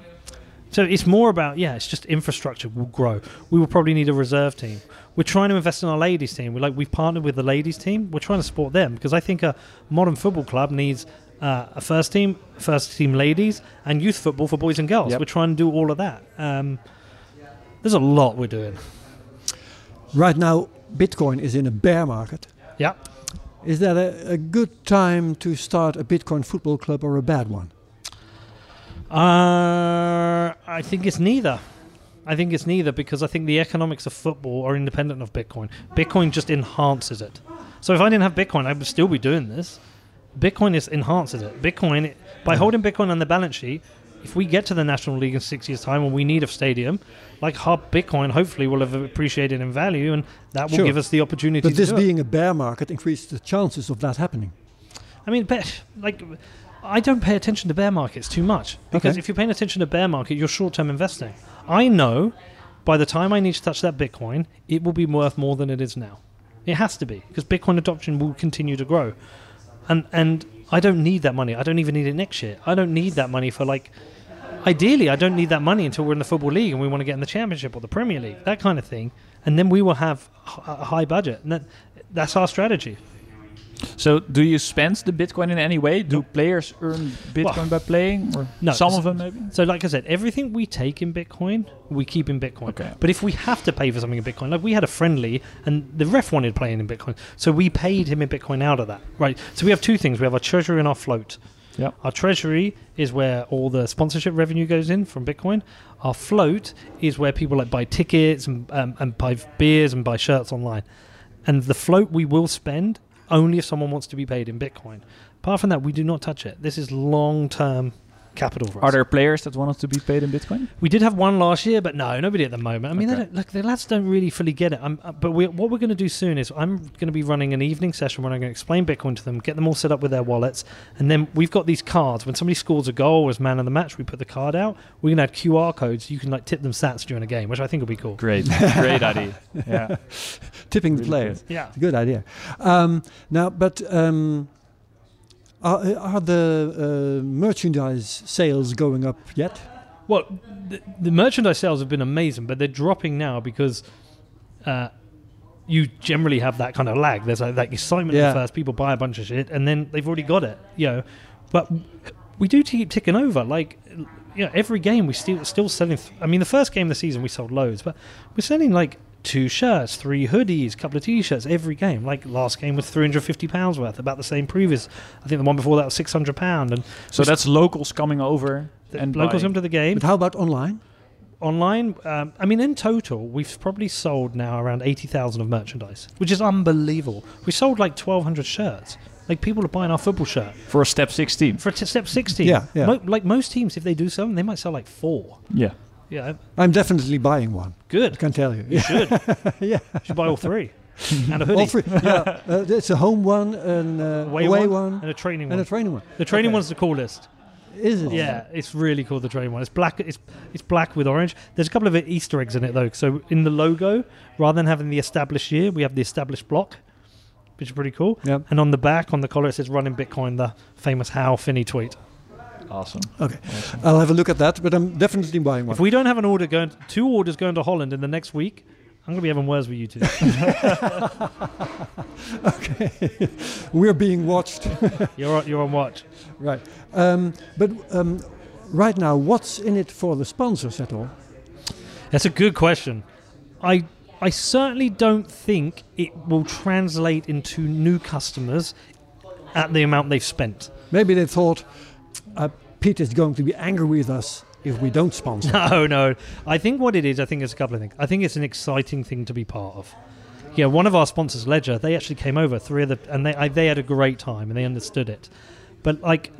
so it's more about yeah, it's just infrastructure will grow. We will probably need a reserve team. We're trying to invest in our ladies team. We like we've partnered with the ladies team. We're trying to support them because I think a modern football club needs uh, a first team, first team ladies, and youth football for boys and girls. Yep. We're trying to do all of that. Um, there's a lot we're doing. Right now, Bitcoin is in a bear market. Yeah. Is that a, a good time to start a Bitcoin football club or a bad one? Uh, I think it's neither. I think it's neither because I think the economics of football are independent of Bitcoin. Bitcoin just enhances it. So if I didn't have Bitcoin, I would still be doing this. Bitcoin is enhances it. Bitcoin, by holding Bitcoin on the balance sheet, if we get to the National League in six years' time and we need a stadium, like hard Bitcoin, hopefully will have appreciated in value, and that will Sure. give us the opportunity. But to this do it. being a bear market increases the chances of that happening. I mean, like, I don't pay attention to bear markets too much because Okay. if you're paying attention to bear market, you're short-term investing. I know by the time I need to touch that Bitcoin, it will be worth more than it is now. It has to be because Bitcoin adoption will continue to grow, and and I don't need that money. I don't even need it next year. I don't need that money for like. Ideally, I don't need that money until we're in the football league and we want to get in the championship or the Premier League, that kind of thing, and then we will have a high budget. And that, that's our strategy. So, do you spend the Bitcoin in any way? Do players earn Bitcoin Well, by playing, or no, some of them maybe? So, like I said, everything we take in Bitcoin, we keep in Bitcoin. Okay. But if we have to pay for something in Bitcoin, like we had a friendly, and the ref wanted playing in Bitcoin, so we paid him in Bitcoin out of that. Right. So we have two things: we have our treasury and our float. Yep. Our treasury is where all the sponsorship revenue goes in from Bitcoin. Our float is where people like buy tickets and, um, and buy beers and buy shirts online. And the float we will spend only if someone wants to be paid in Bitcoin. Apart from that, we do not touch it. This is long-term capital for us. Are there players that want us to be paid in Bitcoin? We did have one last year, but no, nobody at the moment. I mean, they Okay. don't, look, the lads don't really fully get it. I'm, uh, but we what we're going to do soon is I'm going to be running an evening session where I'm going to explain Bitcoin to them, get them all set up with their wallets, and then we've got these cards. When somebody scores a goal as man of the match, we put the card out. We're going to have QR codes. You can like tip them sats during a game, which I think will be cool. Great, great idea. Yeah. Tipping the Really players. Yeah. Good idea. Um, now, but um, are, are the uh, merchandise sales going up yet? Well, the, the merchandise sales have been amazing, but they're dropping now because uh, you generally have that kind of lag. There's like, like excitement Yeah. at first, people buy a bunch of shit, and then they've already got it, you know. But we do keep ticking over. Like, you know, every game we still still selling. Th- I mean, the first game of the season we sold loads, but we're selling like two shirts, three hoodies, couple of t-shirts every game. Like last game was 350 pounds worth, about the same previous. I think the one before that was 600 pound, and So that's locals coming over and locals buying. come to the game But how about online? online um, i mean in total we've probably sold now around 80000 of merchandise which is unbelievable we sold like 1200 shirts like people are buying our football shirt for a step 16. for t- step 16 Yeah, yeah. Mo- like most teams if they do something they might sell like four Yeah. Yeah I'm definitely buying one. Good. I can tell you. you should yeah. you should buy all three and a hoodie All three. yeah. Uh, it's a home one, an uh, away, away, one, one, and a training one. and a training one. the training Okay. one's the coolest Is it? Yeah, it's really cool. The training one. It's black. It's it's black with orange. There's a couple of Easter eggs in it though. So in the logo, rather than having the established year, we have the established block, which is pretty cool. Yep. And on the back, on the collar, it says "Running Bitcoin," the famous Hal Finney tweet. Awesome. Okay. I'll have a look at that, but I'm definitely buying one. If we don't have an order going, two orders going to Holland in the next week, I'm gonna be having words with you two. okay. We're being watched. you're on, you're on watch. right. Um, but um, right now, what's in it for the sponsors at all? That's a good question. I I certainly don't think it will translate into new customers at the amount they've spent. Maybe they thought uh, Pete is going to be angry with us if we don't sponsor. No, no. I think what it is, I think it's a couple of things. I think it's an exciting thing to be part of. Yeah, one of our sponsors, Ledger, they actually came over three of the, and they I, they had a great time and they understood it. But like,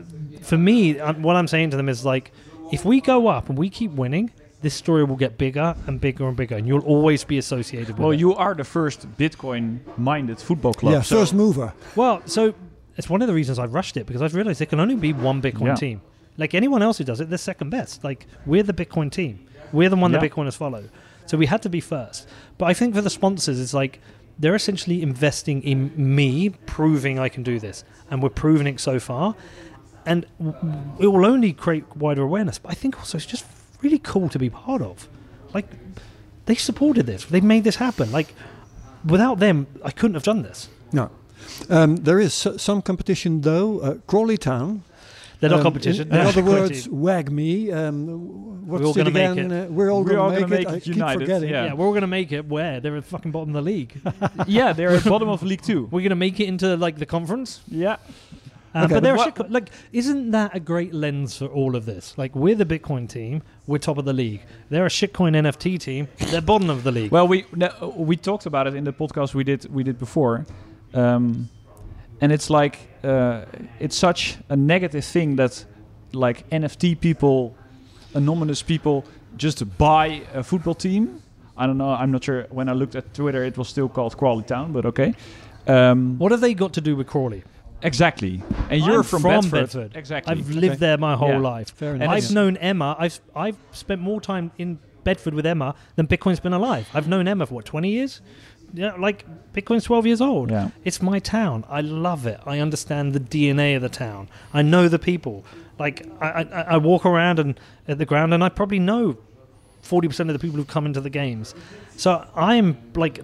for me, um, what I'm saying to them is like, if we go up and we keep winning, this story will get bigger and bigger and bigger, and you'll always be associated with Well, it. you are the first Bitcoin-minded football club. yeah, so first mover. Well, so it's one of the reasons I rushed it because I've realized there can only be one Bitcoin Yeah. team. Like anyone else who does it, they're second best. Like we're the Bitcoin team. We're the one Yeah. that Bitcoiners follow. So we had to be first. But I think for the sponsors, it's like they're essentially investing in me, proving I can do this, and we're proving it so far. And it will only create wider awareness. But I think also it's just really cool to be part of. Like they supported this. They made this happen. Like without them, I couldn't have done this. No. Um, there is some competition though. Uh, Crawley Town. They're not Um, competition. In, in other words, team. WAGMI. Um, what's We're all gonna make it. Uh, we're all We're going all to make, make it. I it keep united, forgetting. yeah. Yeah, we're all gonna make it. Where they're at fucking bottom of the league. yeah, they're at bottom of League Two. we're gonna make it into like the conference. Yeah. Um, Okay, but they're but a what- co- like, isn't that a great lens for all of this? Like, we're the Bitcoin team. We're top of the league. They're a shitcoin NFT team. They're bottom of the league. Well, we no, we talked about it in the podcast we did we did before, um, and it's like uh, it's such a negative thing that like NFT people, anonymous people, just buy a football team. I don't know. I'm not sure. When I looked at Twitter, it was still called Crawley Town, but okay. Um, what have they got to do with Crawley? exactly. And you're I'm from, from Bedford. Bedford. Exactly. I've lived there my whole Yeah. life. Fair enough. I've it's- known Emma. I've I've spent more time in Bedford with Emma than Bitcoin's been alive. I've known Emma for what twenty years. Yeah, like Bitcoin's twelve years old. Yeah. It's my town. I love it. I understand the DNA of the town. I know the people. Like I, I, I walk around and at the ground, and I probably know forty percent of the people who've come into the games. So I'm like,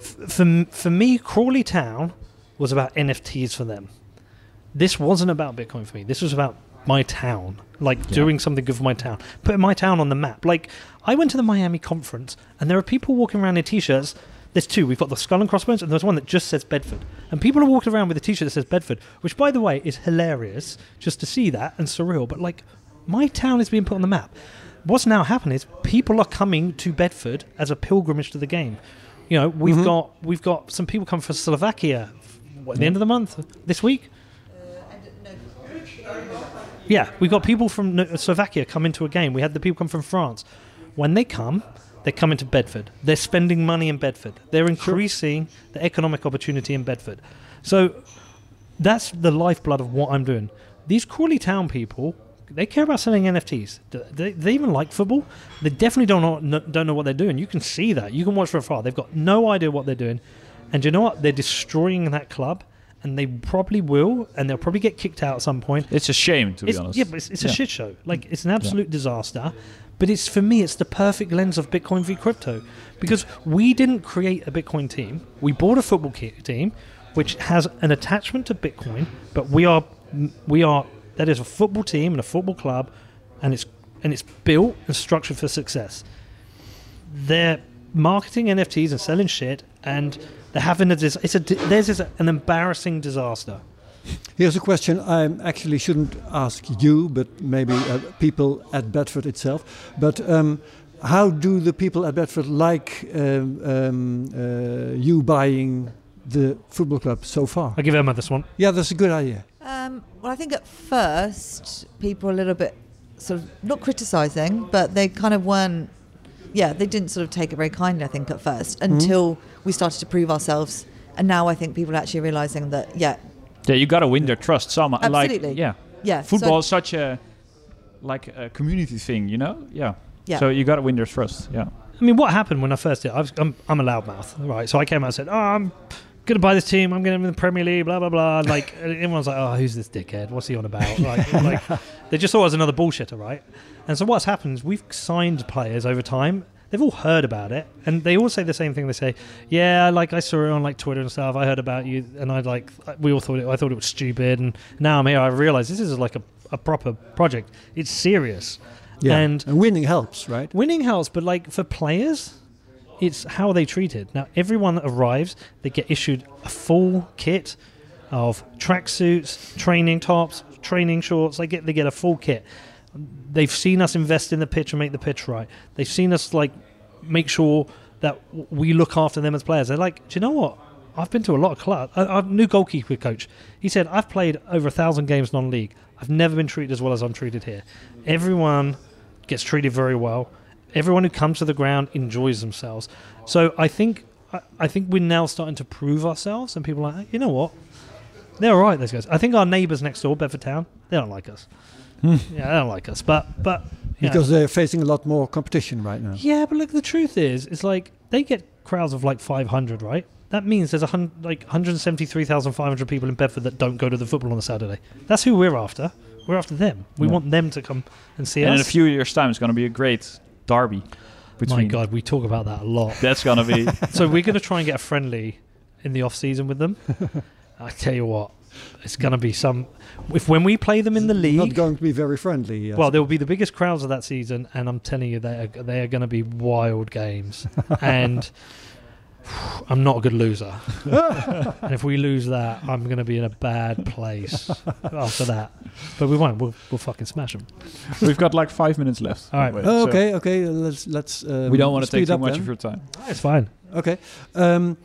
f- for for me, Crawley Town was about NFTs for them. This wasn't about Bitcoin for me. This was about my town, like Yeah. doing something good for my town, putting my town on the map. Like I went to the Miami conference, and there are people walking around in t-shirts. There's two. We've got the skull and crossbones, and there's one that just says Bedford. And people are walking around with a t-shirt that says Bedford, which, by the way, is hilarious just to see that and surreal. But like, my town is being put on the map. What's now happening is people are coming to Bedford as a pilgrimage to the game. You know, we've Mhm. got we've got some people come from Slovakia. What, at the end of the month this week? Yeah, we've got people from Slovakia come into a game. We had the people come from France. When they come, they're coming to Bedford. They're spending money in Bedford. They're increasing the economic opportunity in Bedford. So that's the lifeblood of what I'm doing. These Crawley Town people, they care about selling NFTs. They, they even like football. They definitely don't know, don't know what they're doing. You can see that. You can watch from afar. They've got no idea what they're doing. And you know what? They're destroying that club. And they probably will. And they'll probably get kicked out at some point. It's a shame, to be It's, honest. yeah, but it's, it's a Yeah. shit show. Like it's an absolute disaster. But it's for me, it's the perfect lens of Bitcoin v crypto, because we didn't create a Bitcoin team. We bought a football team, which has an attachment to Bitcoin, but we are we are that is a football team and a football club, and it's and it's built and structured for success. They're marketing NFTs and selling shit, and they're having a dis- it's a is an embarrassing disaster. Here's a question I actually shouldn't ask you, but maybe uh, people at Bedford itself. But um, how do the people at Bedford like um, um, uh, you buying the football club so far? I'll give Emma this one. Yeah, that's a good idea. Um, well, I think at first people were a little bit sort of not criticising, but they kind of weren't. Yeah, they didn't sort of take it very kindly. I think at first until we started to prove ourselves, and now I think people are actually realising that yeah, Yeah, you gotta win their trust somehow. Absolutely. Like, yeah, yeah, so- football is such a like a community thing, you know. Yeah. Yeah. So you gotta win their trust. Yeah. I mean, what happened when I first did? I was, I'm, I'm a loudmouth, right? So I came out and said, "Oh, I'm going to buy this team. I'm going to win the Premier League." Blah blah blah. Like everyone's like, "Oh, who's this dickhead? What's he on about?" Like, like they just thought I was another bullshitter, right? And so what's happened is we've signed players over time. They've all heard about it, and they all say the same thing. They say, "Yeah, like I saw it on like Twitter and stuff. I heard about you, and I like we all thought it. I thought it was stupid, and now I'm here. I realize this is like a, a proper project. It's serious." Yeah, And and winning helps, right? Winning helps, but like for players, it's how they treated. Now, everyone that arrives, they get issued a full kit of tracksuits, training tops, training shorts. They get they get a full kit. They've seen us invest in the pitch and make the pitch right. They've seen us like make sure that we look after them as players. They're like, do you know what? I've been to a lot of clubs. Our new goalkeeper coach, he said, I've played over a thousand games non-league. I've never been treated as well as I'm treated here. Everyone gets treated very well. Everyone who comes to the ground enjoys themselves. So I think I, think we're now starting to prove ourselves, and people are like, you know what? They're all right. Those guys. I think our neighbours next door, Bedford Town, they don't like us. Hmm. yeah, they don't like us. But but you know. Because they're facing a lot more competition right now. Yeah, but look, the truth is, it's like they get crowds of like 500, right? That means there's a hun- like 173,500 people in Bedford that don't go to the football on a Saturday. That's who we're after. We're after them. We Yeah. want them to come and see and in a few years' time, it's gonna be a great derby. My God, we talk about that a lot. That's gonna be. so we're going to try and get a friendly in the off season with them. I tell you what, it's going to be some. If when we play them in the league, Not league, going to be very friendly. yes. well, there will be the biggest crowds of that season, and I'm telling you, they are, they are going to be wild games. and I'm not a good loser. and if we lose that, I'm going to be in a bad place after that. But we won't. We'll, we'll fucking smash them. We've got like five minutes left. All right. by the way, Oh, so okay, okay. Let's let's. Um, We don't want to speed take too much then. of your time. It's fine. Okay. Um,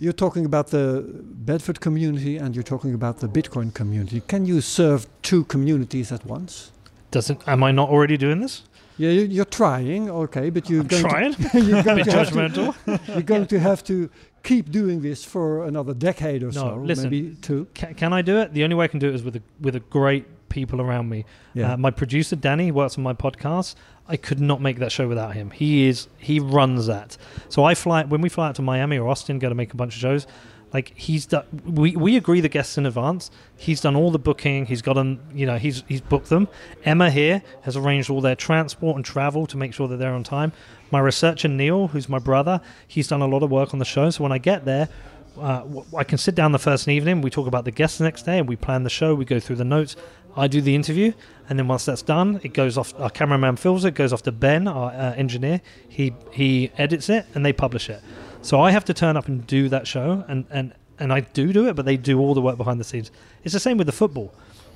you're talking about the Bedford community and you're talking about the Bitcoin community. Can you serve two communities at once? Doesn't? Am I not already doing this? Yeah, you, you're trying, okay, but you're I'm going trying. to you're going, to have, to, judgmental. you're going to have to keep doing this for another decade or No, so, listen. maybe two. Can, can I do it? The only way I can do it is with a, with a great people around me. Yeah. Uh, my producer Danny works on my podcast. I could not make that show without him. He is he runs that. So I fly when we fly out to Miami or Austin, go to make a bunch of shows. Like he's done, we we agree the guests in advance. He's done all the booking. He's got them, you know, he's he's booked them. Emma here has arranged all their transport and travel to make sure that they're on time. My researcher Neil, who's my brother, he's done a lot of work on the show. So when I get there, uh, I can sit down the first evening. We talk about the guests the next day, and we plan the show. We go through the notes. I do the interview, and then once that's done, it goes off. Our cameraman fills it, goes off to Ben, our uh, engineer. He he edits it, and they publish it. So I have to turn up and do that show, and and and I do do it, but they do all the work behind the scenes. It's the same with the football.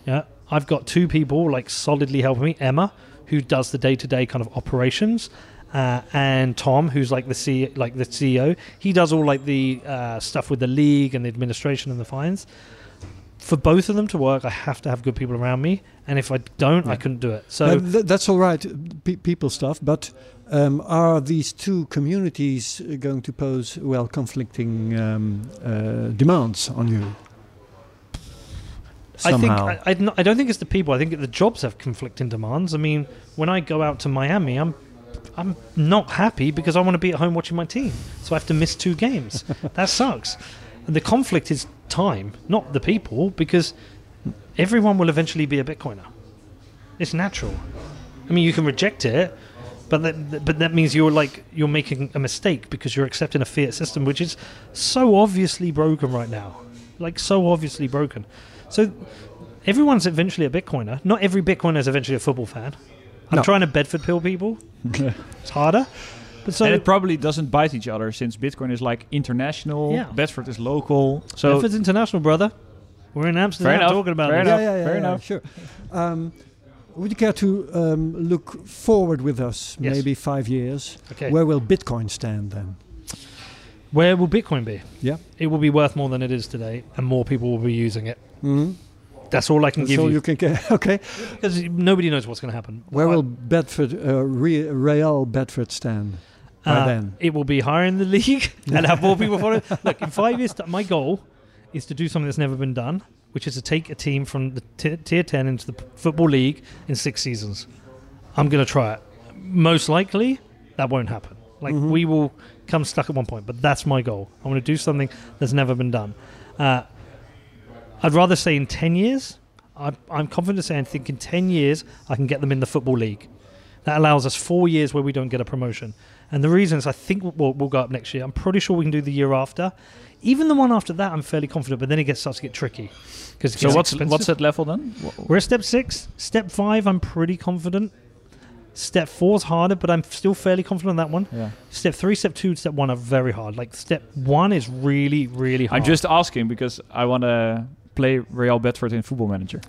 Yeah, I've got two people like solidly helping me. Emma, who does the day to day kind of operations, uh, and Tom, who's like the C, like the CEO. He does all like the uh, stuff with the league and the administration and the fines. For both of them to work, I have to have good people around me, and if I don't, I couldn't do it. So th- that's all right, pe- people stuff. But um, are these two communities going to pose well conflicting um, uh, demands on you? I think Somehow. I, I, not- I don't think it's the people. I think the jobs have conflicting demands. I mean, when I go out to Miami, I'm I'm not happy because I want to be at home watching my team, so I have to miss two games. that sucks. And the conflict is time, not the people, because everyone will eventually be a Bitcoiner. It's natural. I mean, you can reject it, but that, but that means you're like you're making a mistake because you're accepting a fiat system which is so obviously broken right now, like so obviously broken. So everyone's eventually a Bitcoiner. Not every Bitcoiner is eventually a football fan. I'm No. trying to Bedford pill people. it's harder, but so and it probably doesn't bite each other since Bitcoin is like international. Yeah. Bedford is local. So if it's international, brother. We're in Amsterdam enough, talking about fair this. enough. yeah, yeah, yeah, fair yeah, enough. sure. Um, would you care to um, look forward with us, Yes. maybe five years? Okay. Where will Bitcoin stand then? Where will Bitcoin be? Yeah. It will be worth more than it is today, and more people will be using it. Mm-hmm. That's all I can That's give all you you can get. okay. because nobody knows what's going to happen. Where I- will Bedford, uh, Real Bedford stand by Uh, then? It will be higher in the league and have more people follow. Look, in five years, my goal is to do something that's never been done, which is to take a team from the t- tier 10 into the football league in six seasons. I'm going to try it. Most likely, that won't happen. Like, Mhm. we will come stuck at one point, but that's my goal. I want to do something that's never been done. Uh, I'd rather say in 10 years. I'm, I'm confident to say I think in 10 years, I can get them in the football league. That allows us four years where we don't get a promotion. And the reason is I think we'll, we'll go up next year. I'm pretty sure we can do the year after. Even the one after that, I'm fairly confident, but then it gets starts to get tricky. Because so what's what's that level then? We're at step six. Step five, I'm pretty confident. Step four is harder, but I'm still fairly confident on that one. Yeah. Step three, step two, step one are very hard. Like step one is really, really hard. I'm just asking because I want to play Real Bedford in Football Manager,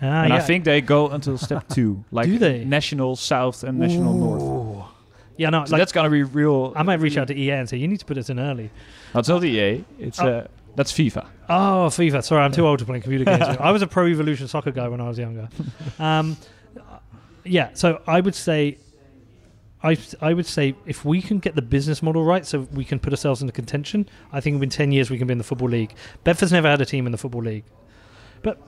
Ah, and I think they go until step two, like Do they? National South and National North. Ooh. Yeah, no, So like that's gonna be real. I might reach out to EA and say you need to put this in early. That's not EA. It's Oh. uh, that's FIFA. Oh, FIFA. Sorry, I'm too old to play computer games. I was a Pro Evolution Soccer guy when I was younger. Um, yeah, so I would say, I I would say if we can get the business model right, so we can put ourselves into contention, I think within ten years we can be in the football league. Bedford's never had a team in the football league, but.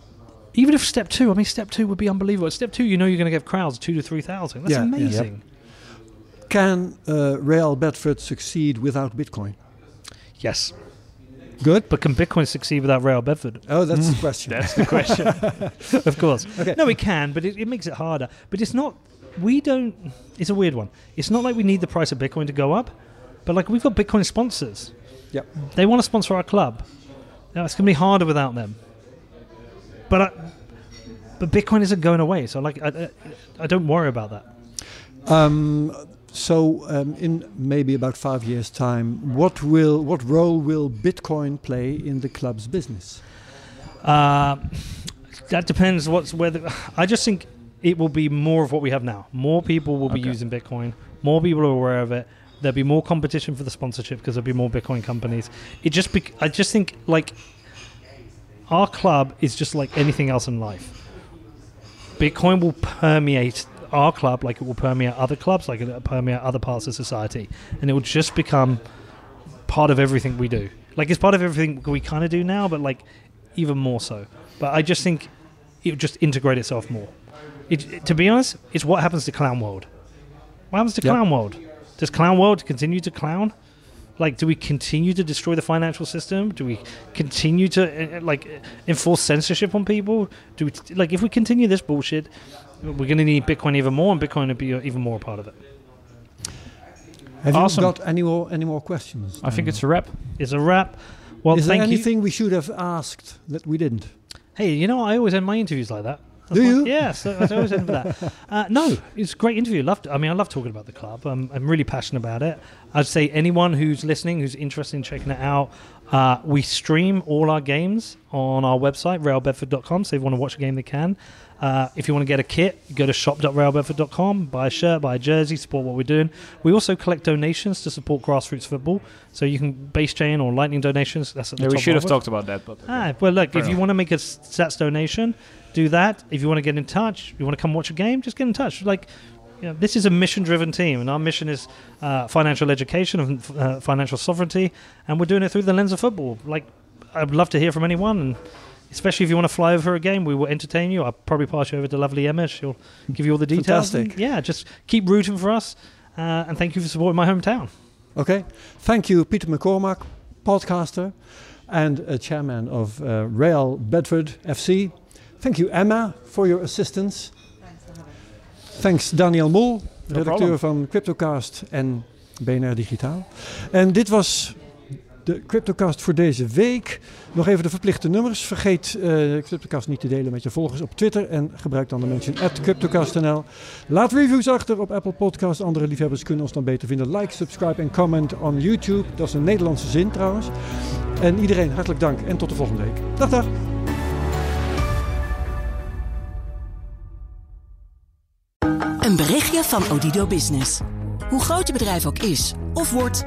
Even if step two, I mean, step two would be unbelievable. Step two, you know, you're going to get crowds two to three thousand. That's Yeah, yeah. Amazing. Can uh, Real Bedford succeed without Bitcoin? Yes, Good. but can Bitcoin succeed without Real Bedford? Oh, that's the question. That's the question. of course. Okay. No, it can, but it, it makes it harder. But it's not. We don't. It's a weird one. It's not like we need the price of Bitcoin to go up, but like we've got Bitcoin sponsors. Yep. They want to sponsor our club. Now it's going to be harder without them. But I, but Bitcoin isn't going away, so like I, I, I don't worry about that. Um, so, um, in maybe about five years' time, what will what role will Bitcoin play in the club's business? Uh, that depends. What's whether I just think it will be more of what we have now. More people will be Okay. using Bitcoin. More people are aware of it. There'll be more competition for the sponsorship because there'll be more Bitcoin companies. It just bec I just think like our club is just like anything else in life. Bitcoin will permeate our club like it will permeate other clubs, like it will permeate other parts of society, and it will just become part of everything we do. Like it's part of everything we kind of do now, but like even more so. But I just think it would just integrate itself more. It, it- to be honest, it's what happens to Clown World. What happens to Yeah. Clown World? Does Clown World continue to clown? Like, do we continue to destroy the financial system? Do we continue to uh, like enforce censorship on people? Do we like if we continue this bullshit, we're going to need Bitcoin even more, and Bitcoin will be even more a part of it. Have Awesome. you got any more any more questions? I think it's a wrap. It's a wrap. Well, Is there thank you. anything we should have asked that we didn't? Hey, you know, I always end my interviews like that. Do my- you? Yes, I I always end with that. Uh, no, it's a great interview. Loved. I mean, I love talking about the club. I'm, I'm really passionate about it. I'd say anyone who's listening, who's interested in checking it out, uh, we stream all our games on our website, realbedford.com. So if you want to watch a game, they can. Uh, if you want to get a kit, go to shop.realbedford.com, buy a shirt, buy a jersey, support what we're doing. We also collect donations to support grassroots football. So you can base chain or lightning donations. That's at the Yeah, we should have talked about that, but Ah, well, look, Fair if you want to make a sats donation, do that. If you want to get in touch, you want to come watch a game, just get in touch. Like, you know, this is a mission-driven team, and our mission is uh, financial education and uh, financial sovereignty, and we're doing it through the lens of football. Like, I'd love to hear from anyone, and especially if you want to fly over a game, we will entertain you. I'll probably pass you over to lovely Emma. She'll give you all the details. Fantastic. And, yeah, just keep rooting for us, uh, and thank you for supporting my hometown. Okay. Thank you, Peter McCormack, podcaster and uh, chairman of uh, Real Bedford FC. Thank you, Emma, for your assistance. Thanks, Daniel Mol, redacteur problem. van Cryptocast en BNR Digitaal. En dit was de Cryptocast voor deze week. Nog even de verplichte nummers. Vergeet eh Cryptocast niet te delen met je volgers op Twitter. En gebruik dan de mention at CryptocastNL. Laat reviews achter op Apple Podcasts. Andere liefhebbers kunnen ons dan beter vinden. Like, subscribe en comment on YouTube. Dat is een Nederlandse zin trouwens. En iedereen hartelijk dank en tot de volgende week. Dag dag. Een berichtje van Odido Business. Hoe groot je bedrijf ook is of wordt,